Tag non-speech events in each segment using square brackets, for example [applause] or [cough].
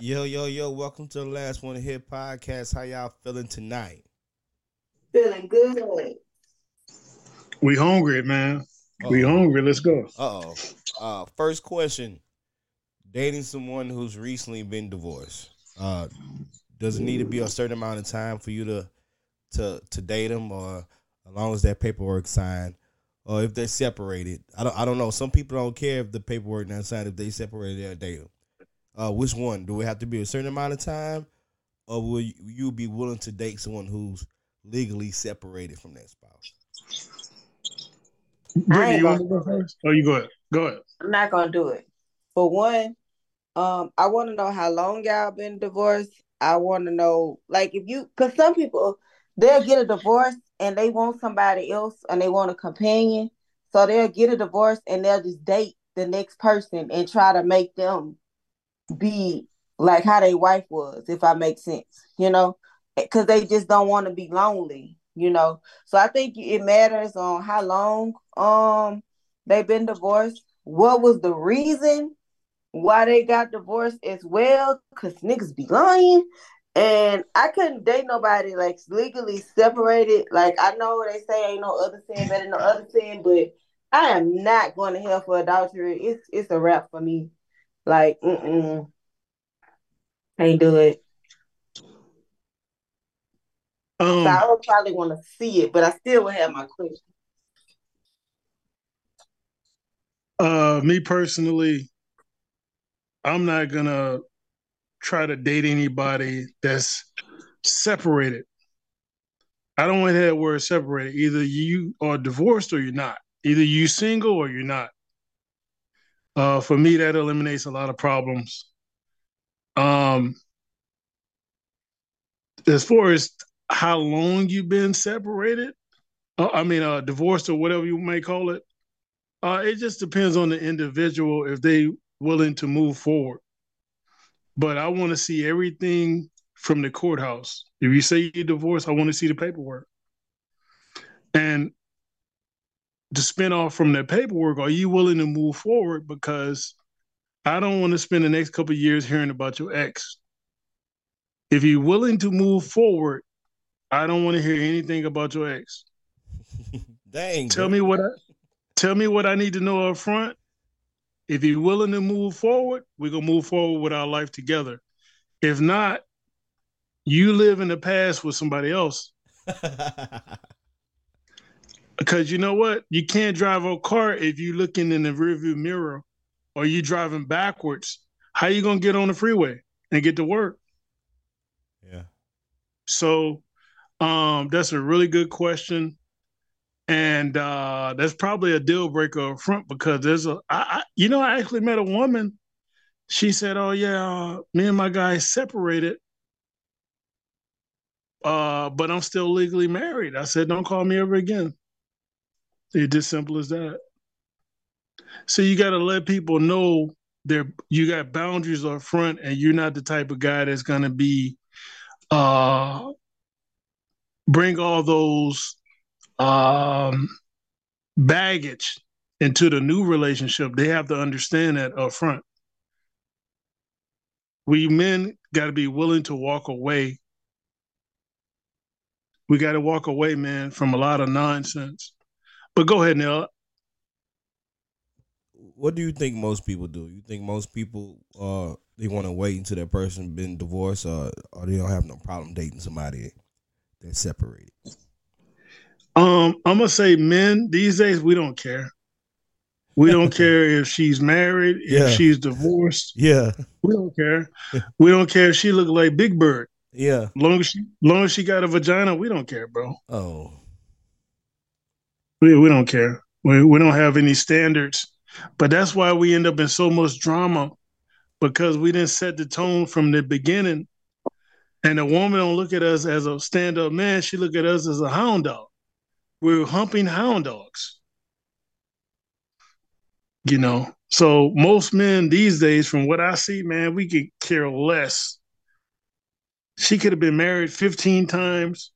Yo, yo, yo, welcome to the last one hit podcast. How y'all feeling tonight? Feeling good. We hungry, man. We hungry. Let's go. Uh-oh. Uh First question: Dating someone who's recently been divorced. Uh, does it need to be a certain amount of time for you to to to date them, or as long as that paperwork signed, or if they're separated? I don't I don't know. Some people don't care if the paperwork not signed. If they separated, they'll date them. Uh, which one? Do we have to be a certain amount of time, or will you, you be willing to date someone who's legally separated from that spouse? Brittany, you want to go first? Oh, you go ahead. Go ahead. I'm not gonna do it. For one, um, I want to know how long y'all been divorced. I want to know, like, if you, cause some people they'll get a divorce and they want somebody else and they want a companion, so they'll get a divorce and they'll just date the next person and try to make them be like how their wife was, if I make sense, you know, because they just don't want to be lonely, you know. So I think it matters on how long um they've been divorced, what was the reason why they got divorced as well, because niggas be lying. And I couldn't date nobody like legally separated. Like I know they say ain't no other sin better than no other sin, but I am not going to hell for adultery. It's it's a wrap for me. Like, mm-mm. Can't do it. Um, so I would probably want to see it, but I still would have my question. uh, me personally, I'm not gonna try to date anybody that's separated. I don't want to hear that word separated. Either you are divorced or you're not. Either you single or you're not. Uh, for me, that eliminates a lot of problems. Um, as far as how long you've been separated, uh, I mean, uh, divorced or whatever you may call it, uh, it just depends on the individual if they willing to move forward. But I want to see everything from the courthouse. If you say you're divorced, I want to see the paperwork. And to spin off from that paperwork, are you willing to move forward? Because I don't want to spend the next couple years hearing about your ex. If you're willing to move forward, I don't want to hear anything about your ex. [laughs] Dang. Tell me what I tell me what I need to know up front. If you're willing to move forward, we're gonna move forward with our life together. If not, you live in the past with somebody else. [laughs] Because you know what? You can't drive a car if you're looking in the rearview mirror or you're driving backwards. How you gonna get on the freeway and get to work? yeah. So um, that's a really good question. And uh, that's probably a deal breaker up front because there's a, I, I, you know, I actually met a woman. She said, "Oh yeah, uh, me and my guy separated, uh, but I'm still legally married." I said, "Don't call me ever again." It's just simple as that. So you got to let people know there you got boundaries up front, and you're not the type of guy that's gonna be uh, bring all those um, baggage into the new relationship. They have to understand that up front. We men got to be willing to walk away. We got to walk away, man, from a lot of nonsense. But go ahead, Nell. What do you think most people do? You think most people uh they want to wait until that person been divorced, or or they don't have no problem dating somebody that's separated? Um, I'm gonna say men these days we don't care. We don't [laughs] care if she's married, if Yeah. she's divorced. Yeah, We don't care. We don't care if she look like Big Bird. yeah. Long as she, long as she got a vagina, we don't care, bro. Oh, We we don't care. We we don't have any standards. But that's why we end up in so much drama because we didn't set the tone from the beginning. And the woman don't look at us as a stand-up man. She look at us as a hound dog. We're humping hound dogs. You know. So most men these days, from what I see, man, we could care less. She could have been married 15 times.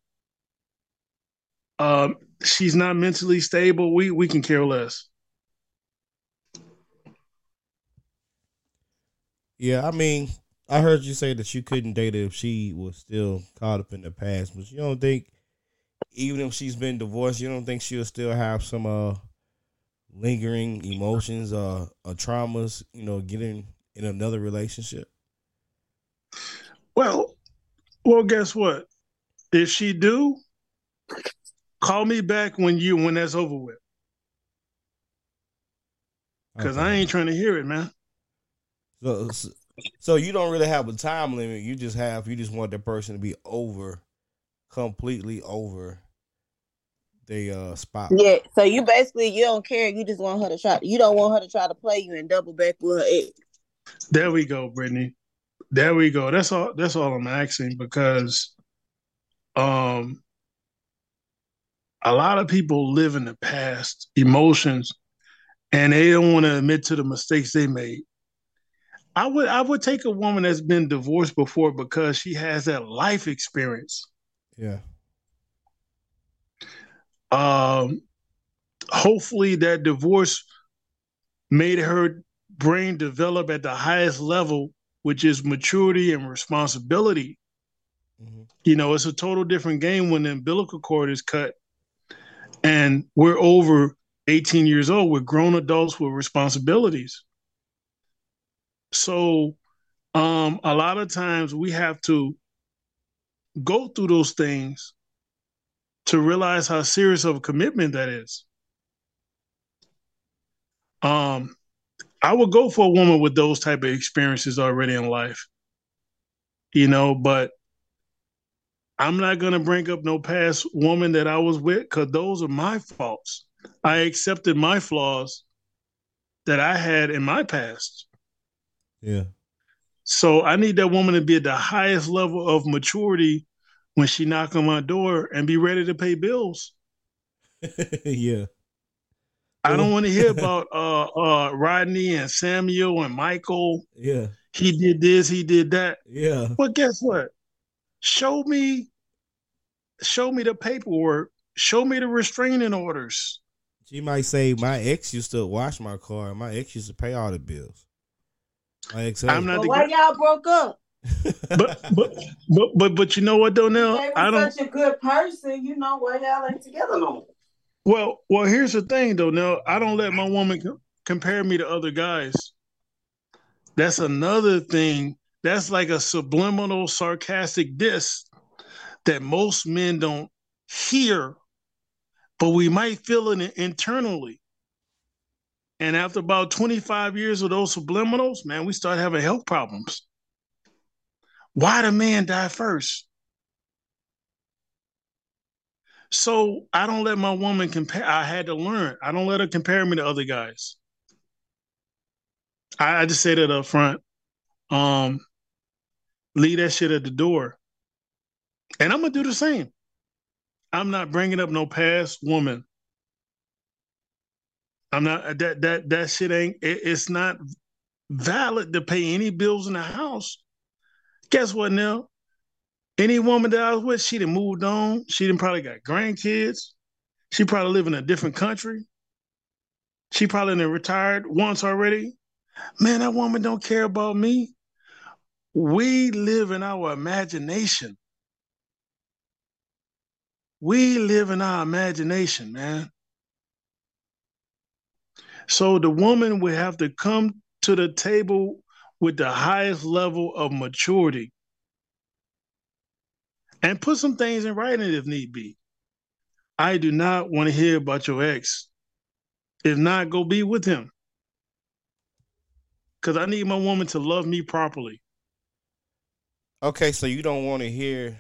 Um, she's not mentally stable. We we can care less. yeah. I mean, I heard you say that you couldn't date her if she was still caught up in the past, but you don't think, even if she's been divorced, you don't think she'll still have some uh lingering emotions or, or traumas, you know, getting in another relationship? Well, well, guess what? If she do, call me back when you when that's over with. Cause Okay. I ain't trying to hear it, man. So, so- so you don't really have a time limit. You just have you just want that person to be over, completely over the uh spot. Yeah. So you basically you don't care. You just want her to try. You don't want her to try to play you and double back with her ex. There we go, Brittany. There we go. That's all. That's all I'm asking because, um, a lot of people live in the past, emotions, and they don't want to admit to the mistakes they made. I would I would take a woman that's been divorced before because she has that life experience. Yeah. Um, hopefully that divorce made her brain develop at the highest level, which is maturity and responsibility. Mm-hmm. You know, it's a total different game when the umbilical cord is cut and we're over 18 years old. We're grown adults with responsibilities. So, um, a lot of times we have to go through those things to realize how serious of a commitment that is. Um, I would go for a woman with those type of experiences already in life, you know, but I'm not gonna bring up no past woman that I was with because those are my faults. I accepted my flaws that I had in my past. Yeah. So I need that woman to be at the highest level of maturity when she knock on my door and be ready to pay bills. [laughs] yeah. I don't want to hear [laughs] about uh uh Rodney and Samuel and Michael. Yeah. He did this, he did that. Yeah. But guess what? Show me show me the paperwork. Show me the restraining orders. She might say my ex used to wash my car. My ex used to pay all the bills. My ex. I'm not But the why guy- y'all broke up? But but but but but you know what though now? I were don't such a good person, you know why y'all ain't together no more. Well, well, here's the thing though. Now, I don't let my woman co- compare me to other guys. That's another thing. That's like a subliminal, sarcastic diss that most men don't hear, but we might feel it internally. And after about 25 years of those subliminals, man, we start having health problems. Why the man die first? So I don't let my woman compare. I had to learn. I don't let her compare me to other guys. I, I just say that up front. Um, leave that shit at the door, and I'm gonna do the same. I'm not bringing up no past woman. I'm not that that that shit ain't. It, it's not valid to pay any bills in the house. Guess what, Nell? Any woman that I was with, she done moved on. She done probably got grandkids. She probably live in a different country. She probably done retired once already. Man, that woman don't care about me. We live in our imagination. We live in our imagination, man. So the woman would have to come to the table with the highest level of maturity and put some things in writing if need be. I do not want to hear about your ex. If not, go be with him. Because I need my woman to love me properly. Okay, so you don't want to hear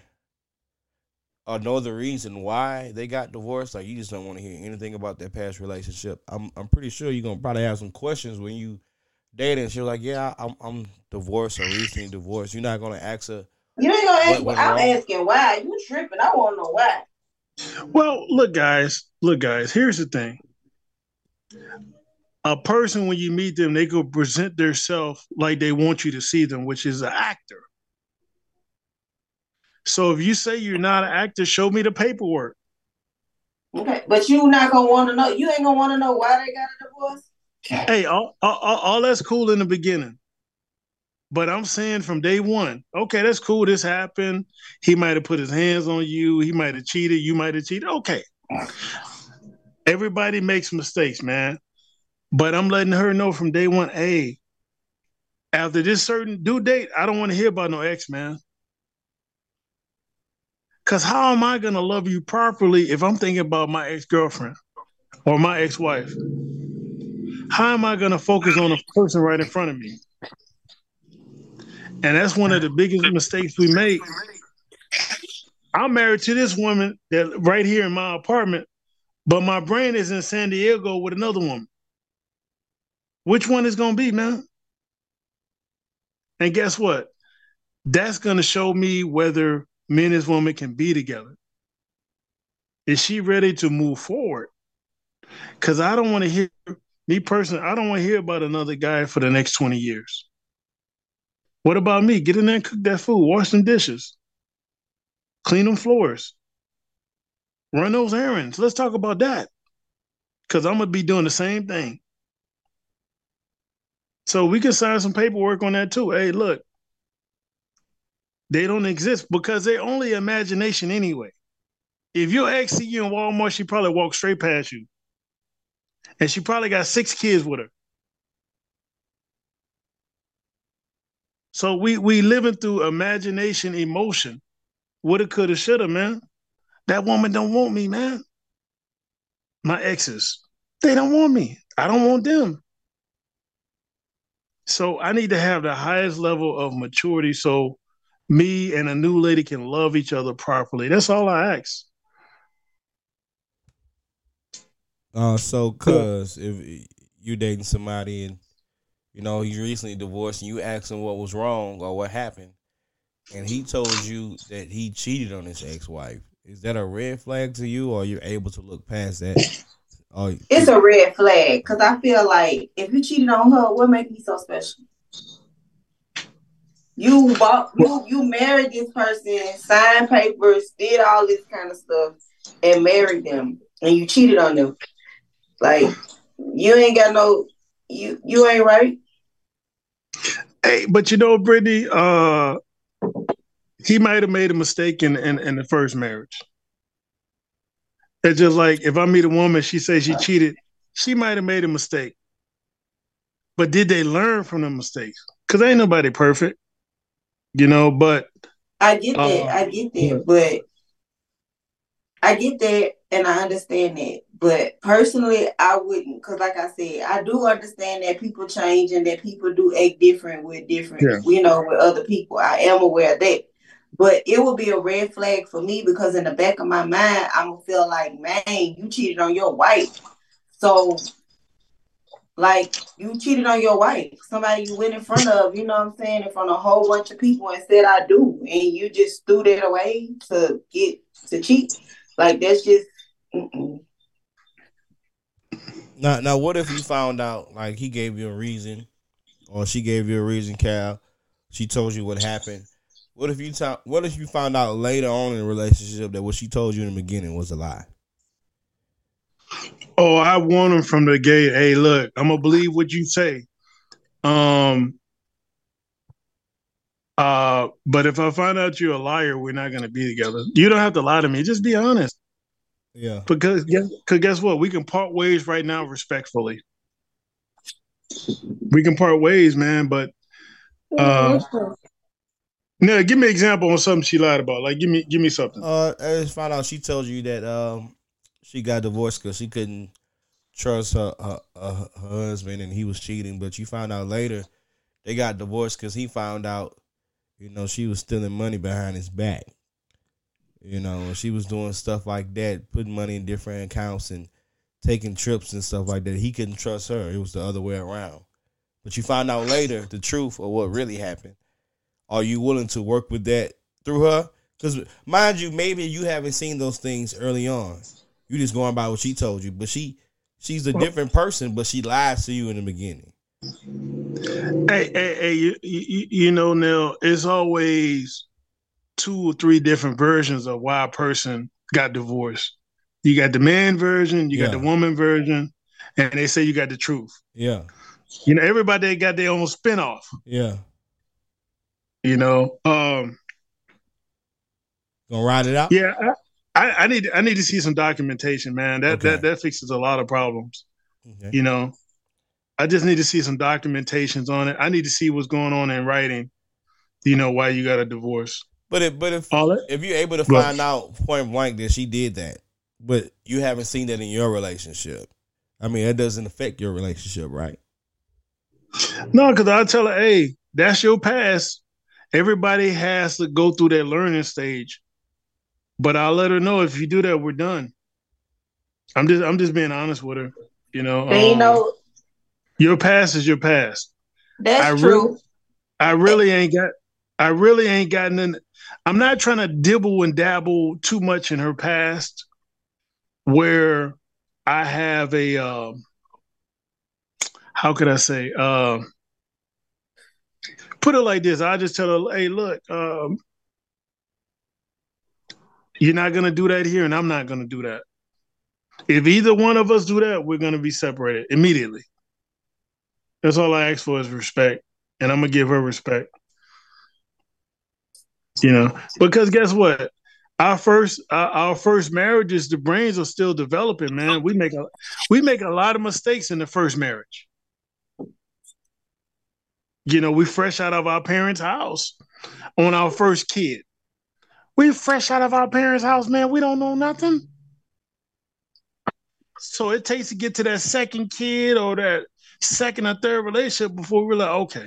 or know the reason why they got divorced. Like you just don't want to hear anything about their past relationship. I'm I'm pretty sure you're gonna probably have some questions when you date and she's like, yeah, I'm I'm divorced or recently divorced. You're not gonna ask her. You ain't gonna ask What I'm wrong? asking why. You tripping. I wanna know why. Well, look, guys, look, guys, here's the thing. A person, when you meet them, they go present themselves like they want you to see them, which is an actor. So if you say you're not an actor, show me the paperwork. Okay. But you not gonna wanna know you ain't gonna wanna know why they got a divorce. Hey, all, all, all all that's cool in the beginning. But I'm saying from day one, okay, that's cool. This happened. He might have put his hands on you. He might have cheated. You might have cheated. Okay. Everybody makes mistakes, man. But I'm letting her know from day one, hey, after this certain due date, I don't want to hear about no ex, man. Cause how am I gonna love you properly if I'm thinking about my ex-girlfriend or my ex-wife? How am I gonna focus on the person right in front of me? And that's one of the biggest mistakes we make. I'm married to this woman that right here in my apartment, but my brain is in San Diego with another woman. Which one is gonna be, man? And guess what? That's gonna show me whether me and this woman can be together. Is she ready to move forward? Because I don't want to hear me personally, I don't want to hear about another guy for the next 20 years. What about me? Get in there and cook that food, wash some dishes, clean them floors, run those errands. Let's talk about that. Because I'm going to be doing the same thing. So we can sign some paperwork on that too. Hey, look, they don't exist because they're only imagination anyway. If your ex see you in Walmart, she probably walked straight past you. And she probably got six kids with her. So we we living through imagination, emotion. Woulda, coulda, shoulda, man. That woman don't want me, man. My exes, they don't want me. I don't want them. So I need to have the highest level of maturity so me and a new lady can love each other properly. That's all I ask. Uh, so cuz if you dating somebody and you know he's recently divorced and you ask him what was wrong or what happened, and he told you that he cheated on his ex-wife, is that a red flag to you, or you're you able to look past that? Oh, it's a red flag because I feel like if you cheated on her, what makes me so special? You bought you you married this person, signed papers, did all this kind of stuff, and married them, and you cheated on them. Like you ain't got no you you ain't right. Hey, but you know, Brittany, uh he might have made a mistake in, in in the first marriage. It's just like if I meet a woman, she says she cheated, she might have made a mistake. But did they learn from the mistakes? Because ain't nobody perfect you know, but I get that, uh, I get that, yeah. but I get that and I understand that. But personally, I wouldn't, because like I said, I do understand that people change and that people do act different with different, yeah. you know, with other people. I am aware of that. But it would be a red flag for me because in the back of my mind, I'm gonna feel like, man, you cheated on your wife. So like you cheated on your wife, somebody you went in front of, you know what I'm saying, in front of a whole bunch of people and said I do, and you just threw that away to get to cheat. Like that's just. Mm-mm. Now, now, what if you found out like he gave you a reason, or she gave you a reason, Kal? She told you what happened. What if you What if you found out later on in the relationship that what she told you in the beginning was a lie? Oh, I warn him from the gate. Hey, look, I'm gonna believe what you say. Um. Uh, but if I find out you're a liar, we're not gonna be together. You don't have to lie to me. Just be honest. Yeah. Because because guess what? We can part ways right now respectfully. We can part ways, man. But uh, no, give me an example on something she lied about. Like, give me give me something. Uh, I just found out she told you that um she got divorced because she couldn't trust her, her, her, husband and he was cheating. But you found out later they got divorced because he found out, you know, she was stealing money behind his back. You know, she was doing stuff like that, putting money in different accounts and taking trips and stuff like that. He couldn't trust her. It was the other way around. But you found out later the truth of what really happened. Are you willing to work with that through her? Because mind you, maybe you haven't seen those things early on. You just going by what she told you, but she she's a different person, but she lies to you in the beginning. Hey, hey, hey, you, you, you know, Nell, it's always two or three different versions of why a person got divorced. You got the man version, you yeah. got the woman version, and they say you got the truth. Yeah. You know, everybody got their own spinoff. Yeah. You know, um, gonna ride it out. Yeah, I, I, need I need to see some documentation, man. That okay. that that fixes a lot of problems. Okay. You know, I just need to see some documentations on it. I need to see what's going on in writing. You know why you got a divorce. But if but if if you're able to find out point blank that she did that, but you haven't seen that in your relationship, I mean that doesn't affect your relationship, right? No, because I tell her, hey, that's your past. Everybody has to go through that learning stage. But I'll let her know if you do that, we're done. I'm just I'm just being honest with her. You know, and um, you know, your past is your past. That's I true. Really, I really ain't got. I really ain't gotten in. I'm not trying to dibble and dabble too much in her past, where I have a. Um, how could I say? Uh, put it like this. I just tell her, "Hey, look, um, you're not gonna do that here, and I'm not gonna do that. If either one of us do that, we're gonna be separated immediately. That's all I ask for is respect, and I'm gonna give her respect. You know, because guess what? Our first our, our first marriages, the brains are still developing, man. We make a we make a lot of mistakes in the first marriage. You know, we fresh out of our parents' house on our first kid. We fresh out of our parents' house, man. We don't know nothing. So it takes to get to that second kid or that second or third relationship before we're like, okay,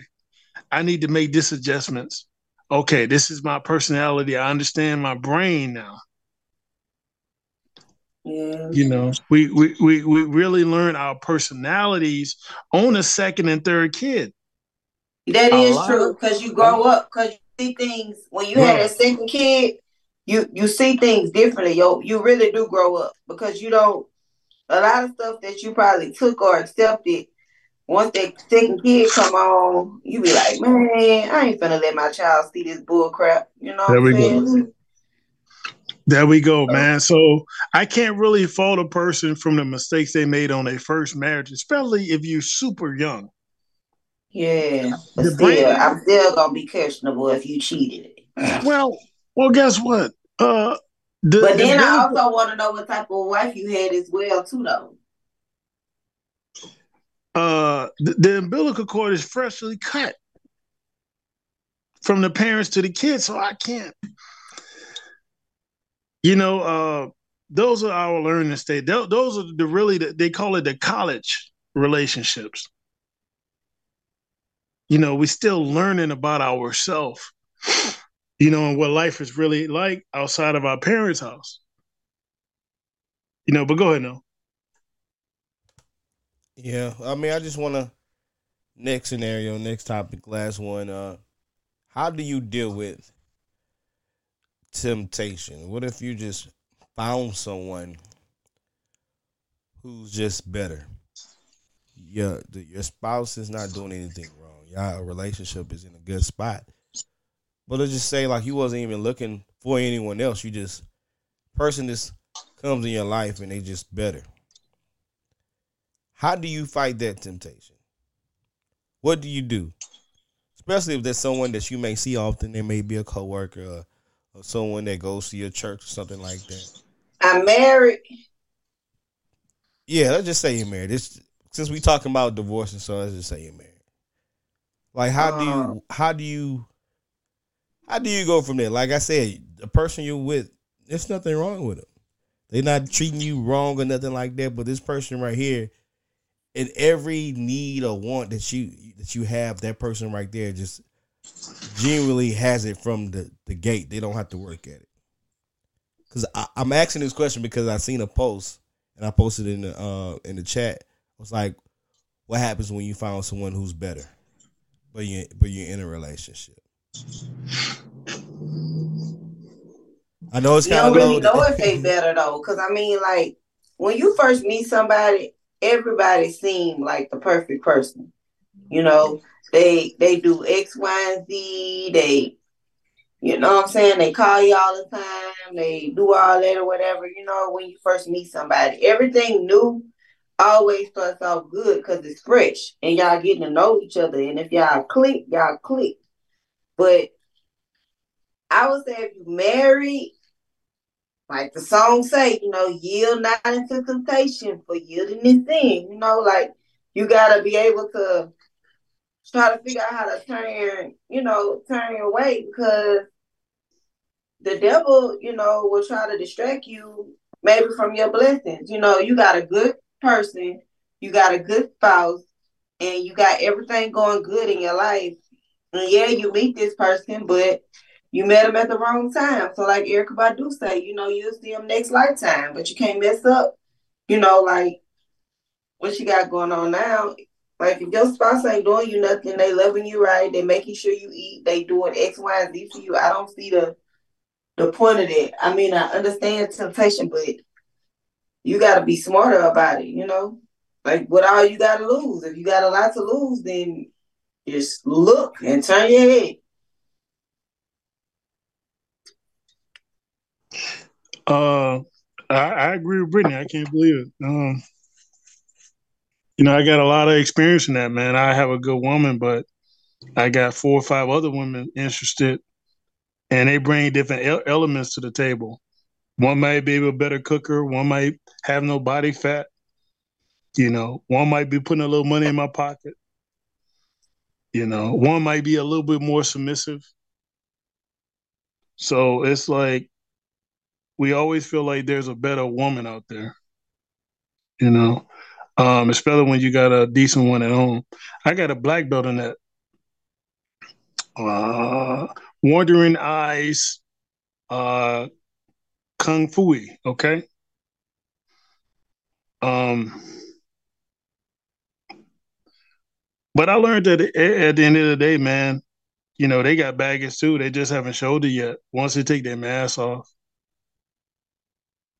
I need to make this adjustments. Okay, this is my personality. I understand my brain now. Yeah. You know, we, we we we really learn our personalities on a second and third kid. That is true because you grow up because you see things when you right. had a second kid you you see things differently. Yo, you really do grow up because you don't a lot of stuff that you probably took or accepted. Once that second kid come on, you be like, man, I ain't finna let my child see this bull crap. You know, there we go. There we go, man. So I can't really fault a person from the mistakes they made on their first marriage, especially if you're super young. Yeah, still, brain, I'm still gonna be questionable if you cheated. well, well, guess what? Uh, the, but then the I also want to know what type of wife you had as well, too, though. Uh, the, the umbilical cord is freshly cut from the parents to the kids, so I can't. You know, uh, those are our learning stage. Those are the really they call it the college relationships. You know, we're still learning about ourselves you know, and what life is really like outside of our parents' house. You know, but go ahead now. Yeah, I mean, I just want to next scenario, next topic, last one. Uh, how do you deal with temptation? What if you just found someone who's just better? Your your spouse is not doing anything wrong. Your relationship is in a good spot but let's just say like you wasn't even looking for anyone else. You just person just comes in your life and they just better. How do you fight that temptation? What do you do? Especially if there's someone that you may see often, there may be a coworker or, or someone that goes to your church or something like that. I'm married. Yeah, let's just say you're married. It's, since we talking about divorce and so let's just say you're married. Like how do you uh-huh. how do you how do you go from there? Like I said, the person you're with, there's nothing wrong with them. They're not treating you wrong or nothing like that. But this person right here, in every need or want that you that you have, that person right there just genuinely has it from the, the gate. They don't have to work at it. Cause I, am asking this question because I seen a post and I posted in the uh, in the chat. It was like, what happens when you find someone who's better, but you but you're in a relationship? I know it's kind of. You don't really know if they better though, because I mean, like when you first meet somebody, everybody seemed like the perfect person. You know, they they do X, Y, and Z. They, you know, what I'm saying they call you all the time. They do all that or whatever. You know, when you first meet somebody, everything new always starts off good because it's fresh and y'all getting to know each other. And if y'all click, y'all click. But I would say if you married, like the song say, you know, yield not into temptation for yielding is sin. You know, like you gotta be able to try to figure out how to turn, you know, turn your way because the devil, you know, will try to distract you maybe from your blessings. You know, you got a good person, you got a good spouse, and you got everything going good in your life. Yeah, you meet this person, but you met him at the wrong time. So like Erykah Badu say, you know, you'll see him next lifetime, but you can't mess up, you know, like what you got going on now. Like if your spouse ain't doing you nothing, they loving you right, they making sure you eat, they doing X, Y, and Z for you. I don't see the the point of that. I mean, I understand temptation, but you got to be smarter about it. You know, like what all you got to lose. If you got a lot to lose, then just look and turn your head. Uh, I, I agree with Brittany. I can't believe it. Um, you know, I got a lot of experience in that, man. I have a good woman, but I got four or five other women interested, and they bring different elements to the table. One might be a better cooker. One might have no body fat. You know, one might be putting a little money in my pocket. You know, one might be a little bit more submissive. So it's like we always feel like there's a better woman out there. You know, um, especially when you got a decent one at home. I got a black belt in that. Uh, Wandering Eyes, uh, Kung Fu. Okay. Um, but I learned that at the end of the day, man, you know, they got baggage too. They just haven't showed it yet. Once they take their mask off,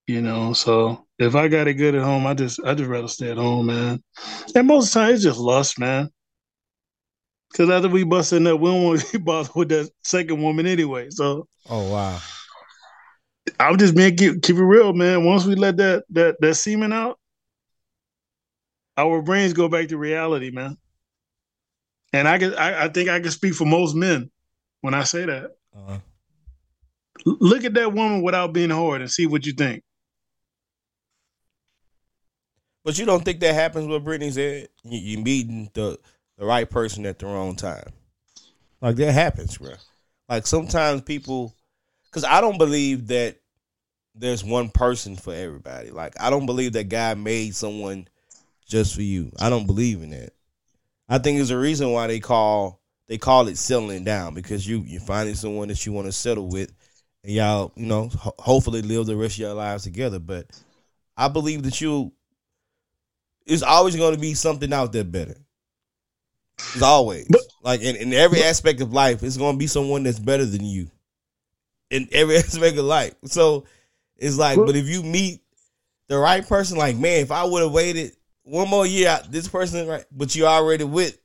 you know. So if I got it good at home, I just I just rather stay at home, man. And most of the time, it's just lust, man. Because after we bust in that, we don't want to [laughs] be bothered with that second woman anyway. So, oh wow, I'm just being keep, keep it real, man. Once we let that that that semen out, our brains go back to reality, man. And I can I, I think I can speak for most men when I say that. Uh-huh. Look at that woman without being hard and see what you think. But you don't think that happens with Brittany said? You, you meeting the the right person at the wrong time. Like that happens, bro. Like sometimes people, because I don't believe that there's one person for everybody. Like I don't believe that God made someone just for you. I don't believe in that. I think there's a reason why they call they call it settling down because you you're finding someone that you want to settle with, and y'all you know ho- hopefully live the rest of your lives together. But I believe that you it's always going to be something out there better. It's always but, like in, in every aspect of life, it's going to be someone that's better than you in every [laughs] aspect of life. So it's like, but, but if you meet the right person, like man, if I would have waited one more year, this person, right? But you already with,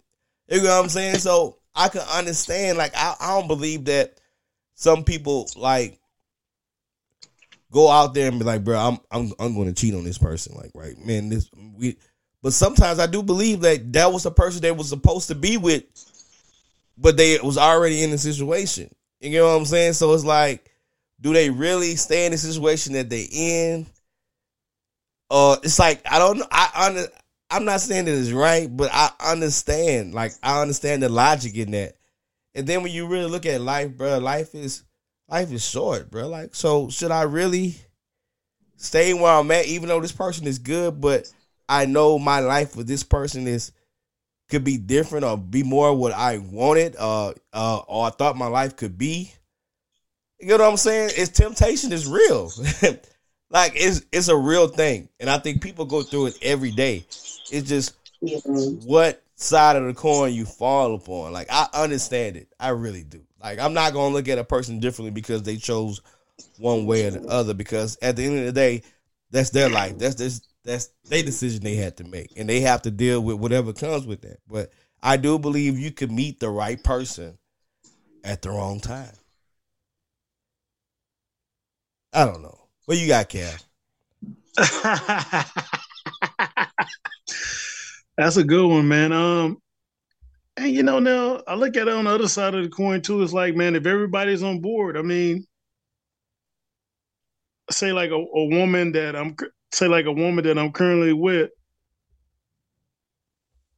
you know what I'm saying? So I can understand. Like I, I don't believe that some people like go out there and be like, bro, I'm I'm I'm going to cheat on this person. Like, right, man, this we. But sometimes I do believe that that was the person they was supposed to be with, but they was already in the situation. You know what I'm saying? So it's like, do they really stay in the situation that they in? Uh, it's like I don't. I I'm not saying that it's right, but I understand. Like I understand the logic in that. And then when you really look at life, bro, life is life is short, bro. Like, so should I really stay where I'm at, even though this person is good, but I know my life with this person is could be different or be more what I wanted, uh, uh, or I thought my life could be. You know what I'm saying? It's temptation is real. [laughs] like it's it's a real thing. And I think people go through it every day. It's just what side of the coin you fall upon. Like I understand it. I really do. Like I'm not gonna look at a person differently because they chose one way or the other. Because at the end of the day, that's their life. That's this that's their decision they had to make, and they have to deal with whatever comes with that. But I do believe you could meet the right person at the wrong time. I don't know. What you got, Kal? [laughs] That's a good one, man. Um, and you know, now I look at it on the other side of the coin too. It's like, man, if everybody's on board, I mean, say like a, a woman that I'm say like a woman that I'm currently with,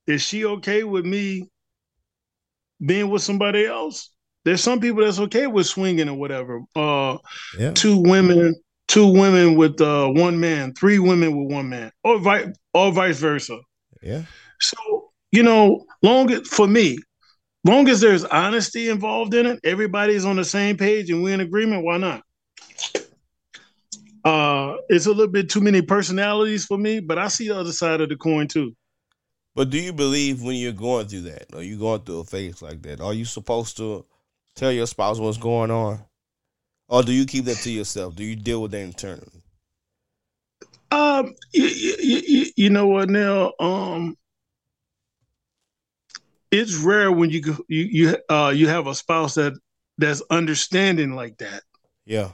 is she okay with me being with somebody else? There's some people that's okay with swinging or whatever. Uh, yeah. two women, two women with uh, one man, three women with one man, or vice or vice versa. Yeah. So you know, long for me, long as there's honesty involved in it, everybody's on the same page and we're in agreement. Why not? Uh, it's a little bit too many personalities for me, but I see the other side of the coin too. But do you believe when you're going through that, or you going through a phase like that, are you supposed to tell your spouse what's going on, or do you keep that to yourself? Do you deal with that internally? Um, you, you, you know what, Now, Um, it's rare when you you you uh you have a spouse that that's understanding like that. Yeah.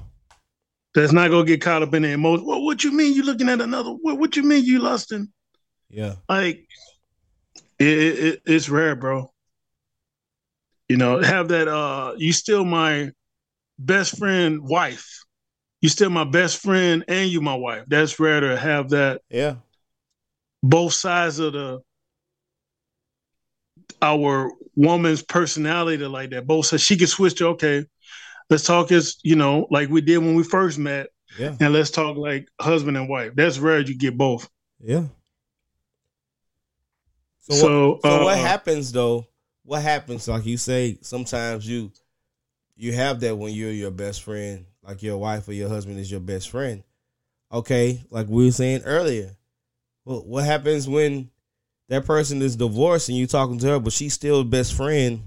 That's not gonna get caught up in the emotion. Well, what you mean you looking at another? What what you mean you lusting? Yeah. Like it, it it's rare, bro. You know, have that uh you still my best friend wife. You still my best friend and you my wife. That's rare to have that. Yeah. Both sides of the our woman's personality like that. Both so she can switch to okay, let's talk as you know, like we did when we first met. Yeah. And let's talk like husband and wife. That's rare you get both. Yeah. So, so, what, so uh, what happens though? What happens? Like you say, sometimes you you have that when you're your best friend, like your wife or your husband is your best friend. Okay, like we were saying earlier. Well, what happens when that person is divorced and you're talking to her, but she's still best friend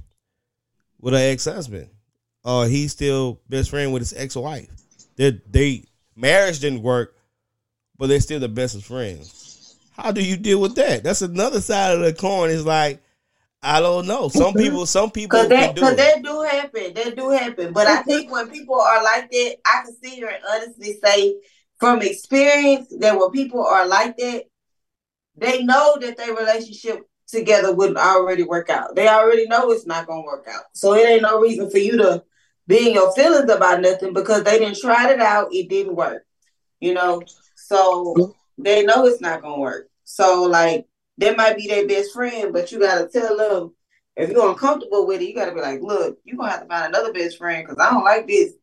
with her ex husband, or he's still best friend with his ex wife. They they marriage didn't work, but they're still the best of friends. How do you deal with that? That's another side of the coin. Is like I don't know. Some people, some people, because that, cause that do happen. That do happen. But I think when people are like that, I can sit here and honestly say, from experience, that when people are like that, they know that their relationship together wouldn't already work out. They already know it's not gonna work out. So it ain't no reason for you to be in your feelings about nothing because they didn't try it out, it didn't work. You know, so they know it's not gonna work. So like they might be their best friend, but you gotta tell them if you're uncomfortable with it, you gotta be like, look, you're gonna have to find another best friend because I don't like this.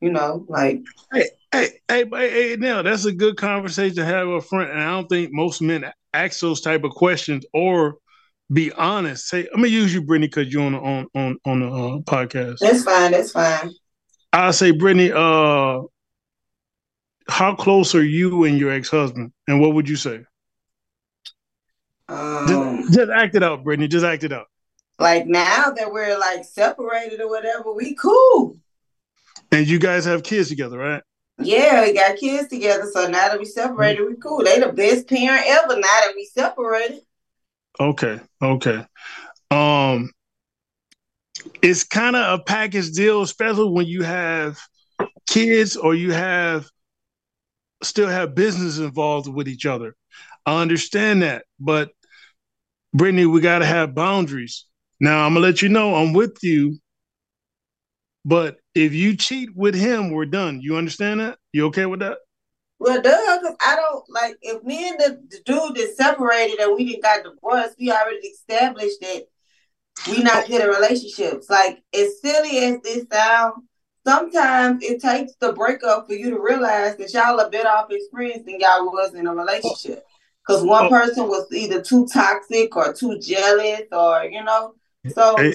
You know, like hey, hey, hey, hey, now that's a good conversation to have up front, and I don't think most men ask those type of questions or be honest. Say, I'm gonna use you, Brittany, because you're on on on on the uh, podcast. That's fine. That's fine. I say, Brittany, uh, how close are you and your ex husband, and what would you say? Um, just, just act it out, Brittany. Just act it out. Like now that we're like separated or whatever, we cool. And you guys have kids together, right? Yeah, we got kids together. So now that we separated, we cool. They the best parent ever. Now that we separated. Okay. Okay. Um, it's kind of a package deal, especially when you have kids or you have still have business involved with each other. I understand that, but Brittany, we got to have boundaries. Now, I'm gonna let you know I'm with you but if you cheat with him, we're done. You understand that? You okay with that? Well, duh, because I don't like if me and the, the dude is separated and we didn't got divorced, we already established that we not good at relationships. Like as silly as this sounds, sometimes it takes the breakup for you to realize that y'all are better off friends than y'all was in a relationship. Because one oh. person was either too toxic or too jealous, or you know. So hey,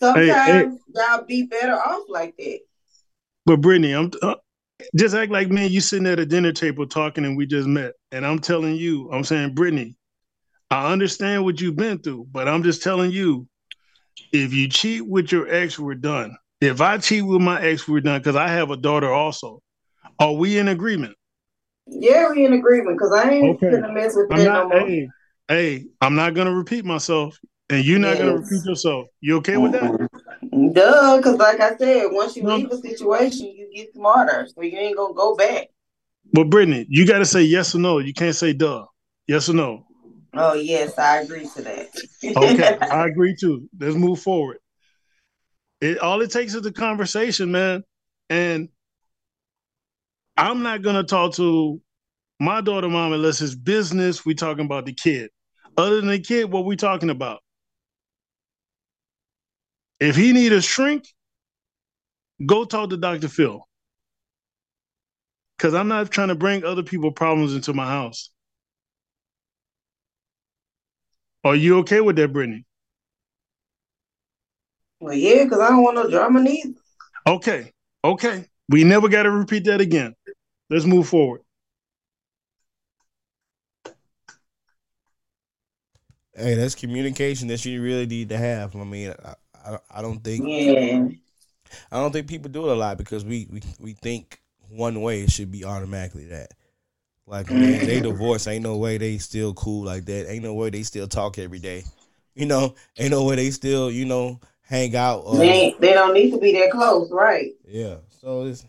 Sometimes hey, y'all be better off like that. But Brittany, I'm uh, just act like me. You sitting at a dinner table talking, and we just met. And I'm telling you, I'm saying, Brittany, I understand what you've been through, but I'm just telling you, if you cheat with your ex, we're done. If I cheat with my ex, we're done because I have a daughter also. Are we in agreement? Yeah, we in agreement because I ain't okay. gonna mess with that no more. Hey, hey, I'm not gonna repeat myself. And you're not yes. gonna repeat yourself. You okay with that? Mm-hmm. Duh, because like I said, once you no. leave a situation, you get smarter, so you ain't gonna go back. But Brittany, you got to say yes or no. You can't say duh. Yes or no. Oh yes, I agree to that. Okay, [laughs] I agree too. Let's move forward. It all it takes is the conversation, man. And I'm not gonna talk to my daughter mom unless it's business. We talking about the kid. Other than the kid, what we talking about? If he need a shrink, go talk to Dr. Phil. Cause I'm not trying to bring other people problems into my house. Are you okay with that, Brittany? well, yeah, because I don't want no drama neither. Okay. Okay. We never got to repeat that again. Let's move forward. Hey, that's communication that you really need to have. I mean, I, I, I don't think Yeah. I don't think people do it a lot because we we, we think one way it should be automatically that. Like man, they divorced, ain't no way they still cool like that. Ain't no way they still talk every day. You know, ain't no way they still you know hang out. Or, They ain't- they don't need to be that close, right? yeah, so it's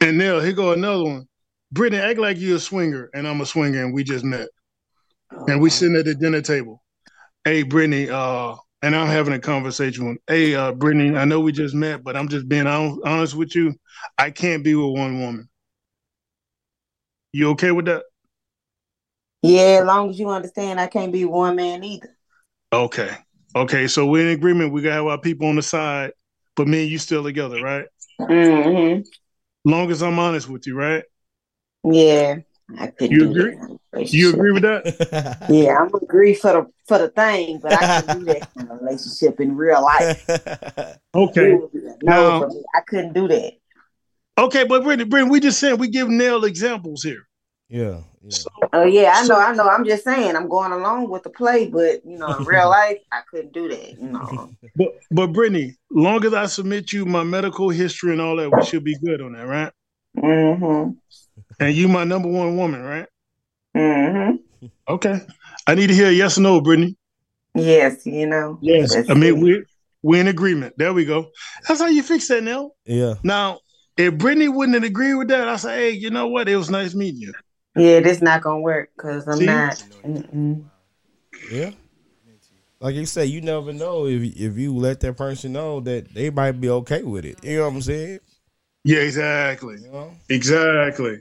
And now here go another one. Brittany, act like you're a swinger and I'm a swinger and we just met. And we sitting at the dinner table. Hey, Brittany, uh, and I'm having a conversation with, hey, uh, Brittany, I know we just met, but I'm just being honest with you. I can't be with one woman. You okay with that? Yeah, as long as you understand, I can't be one man either. Okay. Okay. So we're in agreement. We got to have our people on the side, but me and you still together, right? hmm Long as I'm honest with you, right? Yeah, I couldn't You agree? that. in a You agree with that? [laughs] Yeah, I'm agree for the for the thing, but I can't do that in a relationship in real life. [laughs] Okay. It would be a no Now- I couldn't do that. Okay, but Brittany, Brittany, we just saying we give Nell examples here. yeah, yeah. So, Oh yeah, I So- know, I know. I'm just saying, I'm going along with the play, but you know, in real [laughs] life, I couldn't do that. You know. [laughs] but but Brittany, long as I submit you my medical history and all that, we should be good on that, right? hmm And you my number one woman, right? hmm Okay. I need to hear a yes or no, Brittany. Yes, you know. Yes. I mean, it. we we're in agreement. There we go. That's how you fix that, now. yeah. Now, if Brittany wouldn't agree with that, I say, hey, you know what? It was nice meeting you. Yeah, this not gonna work because I'm See? not. Mm-mm. Yeah. Like you say, you never know if if you let that person know that they might be okay with it. You know what I'm saying? Yeah, exactly. You know? Exactly.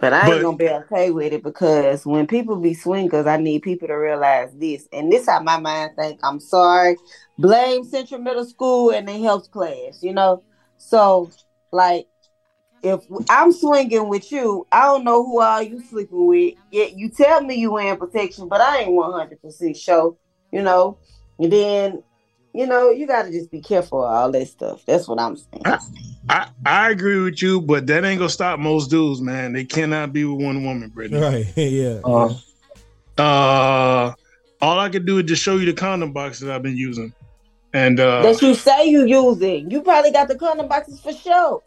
But I But- ain't gonna be okay with it because when people be swingers, I need people to realize this. And this how my mind think. I'm sorry. Blame Central Middle School and the health class, you know? So like if I'm swinging with you, I don't know who all you sleeping with. Yet you tell me you wearing protection, but I ain't 100 percent sure, you know. And then, you know, you got to just be careful of all that stuff. That's what I'm saying. I, I agree with you, but that ain't gonna stop most dudes, man. They cannot be with one woman, Brittany. Right. [laughs] yeah. Uh, uh, all I can do is just show you the condom boxes I've been using, and uh, that you say you using. You probably got the condom boxes for sure.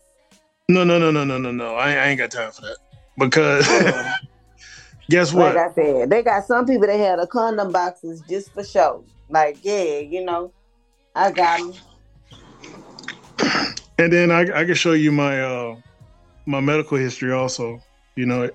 No, no, no, no, no, no, no. I, I ain't got time for that because [laughs] guess what? Like I said, they got some people that had a condom boxes just for show. Like, yeah, you know, I got them. [clears throat] And then I, I can show you my uh my medical history also, you know,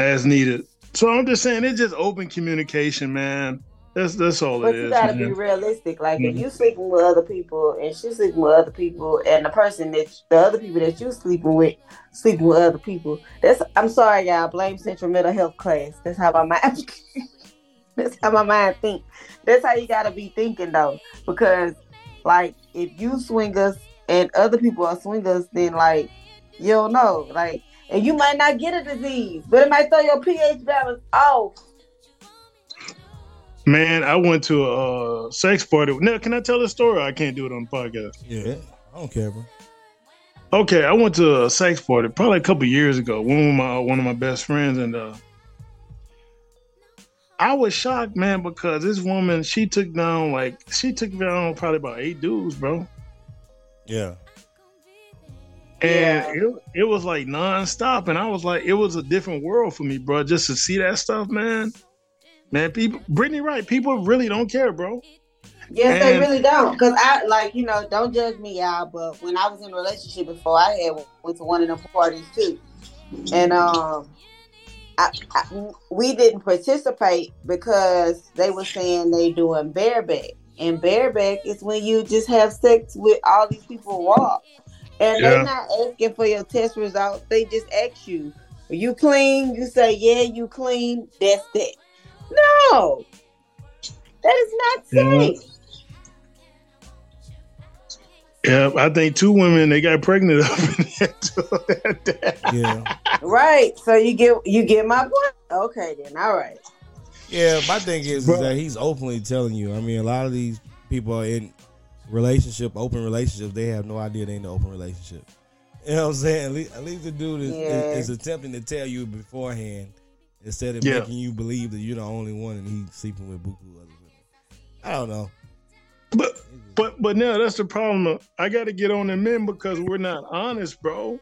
as needed. So I'm just saying it's just open communication, man. That's that's all But it you is. gotta man. be realistic. Like, if Mhm. you sleeping with other people and she's sleeping with other people, and the person that the other people that you sleeping with sleeping with other people, that's I'm sorry, y'all. Blame Central Mental Health class. That's how my [laughs] mind. that's how my mind think. That's how you gotta be thinking though, because like if you swingers and other people are swingers, then like you don't know, like, and you might not get a disease, but it might throw your pH balance off. Man, I went to a uh, sex party. Now, can I tell a story? I can't do it on the podcast. Yeah. I don't care, bro. Okay, I went to a sex party probably a couple years ago. One of my one of my best friends, and uh, I was shocked, man, because this woman she took down like she took down probably about eight dudes, bro. Yeah. And Yeah. it, it was like nonstop, and I was like, it was a different world for me, bro. Just to see that stuff, man. Man, people, Brittany, right? People really don't care, bro. Yes, they really don't. Cause I like, you know, don't judge me, y'all. But when I was in a relationship before, I had went to one of them parties too, and um, I, I, we didn't participate because they were saying they doing bareback, and bareback is when you just have sex with all these people walk, and Yeah. they're not asking for your test results. They just ask you, "Are you clean?" You say, "Yeah, you clean." That's that. No, that is not safe. Yeah, I think two women they got pregnant up in there too. [laughs] Yeah. Right. So you get you get my point. Okay, then. All right. Yeah, my thing is, is that he's openly telling you. I mean, a lot of these people are in relationship, open relationships. They have no idea they in an open relationship. You know what I'm saying? At least, at least the dude is, Yeah. is, is attempting to tell you beforehand instead of Yeah. making you believe that you're the only one and he's sleeping with buku other women. I don't know. but but but now that's the problem. I got to get on the men because we're not honest, bro.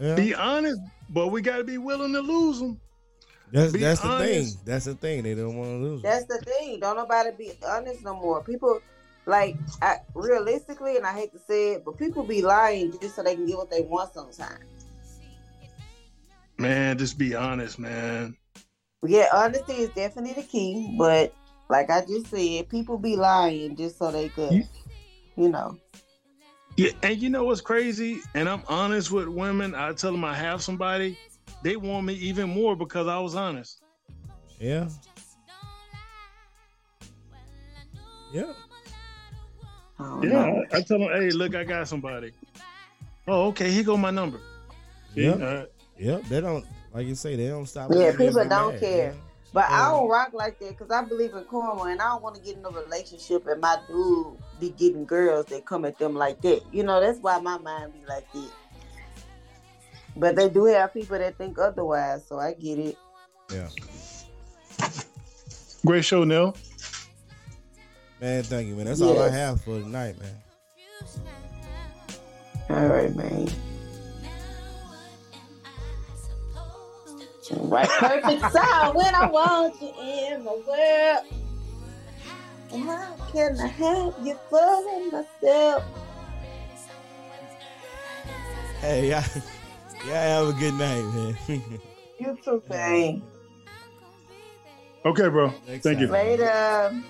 Yeah. Be honest, but we got to be willing to lose them. That's be that's the thing. That's the thing. They don't want to lose. That's the thing. Don't nobody be honest no more. People like I, realistically, and I hate to say it, but people be lying just so they can get what they want sometimes. Man, just be honest, man. Yeah, honesty is definitely the key, but like I just said, people be lying just so they could, Yeah. you know. Yeah, and you know what's crazy? And I'm honest with women. I tell them I have somebody. They want me even more because I was honest. Yeah. Yeah. I Yeah, know. I, I tell them, hey, look, I got somebody. Oh, okay, here go my number. Yeah. Yeah. Uh, Yep. They don't like you say. They don't stop. Yeah, people don't mad, care. man. But I don't rock like that because I believe in karma, and I don't want to get in a relationship and my dude be getting girls that come at them like that. You know, that's why my mind be like that. But they do have people that think otherwise, so I get it. Yeah. great show, Nell. Man, thank you, man. That's all I have for tonight, man. All right, man. Right, [laughs] perfect sound when I want you in my world. And how can I have you for myself? Hey, y'all, y'all have a good night, man. [laughs] You too, man. Okay, bro. Next Thank you. time. Later.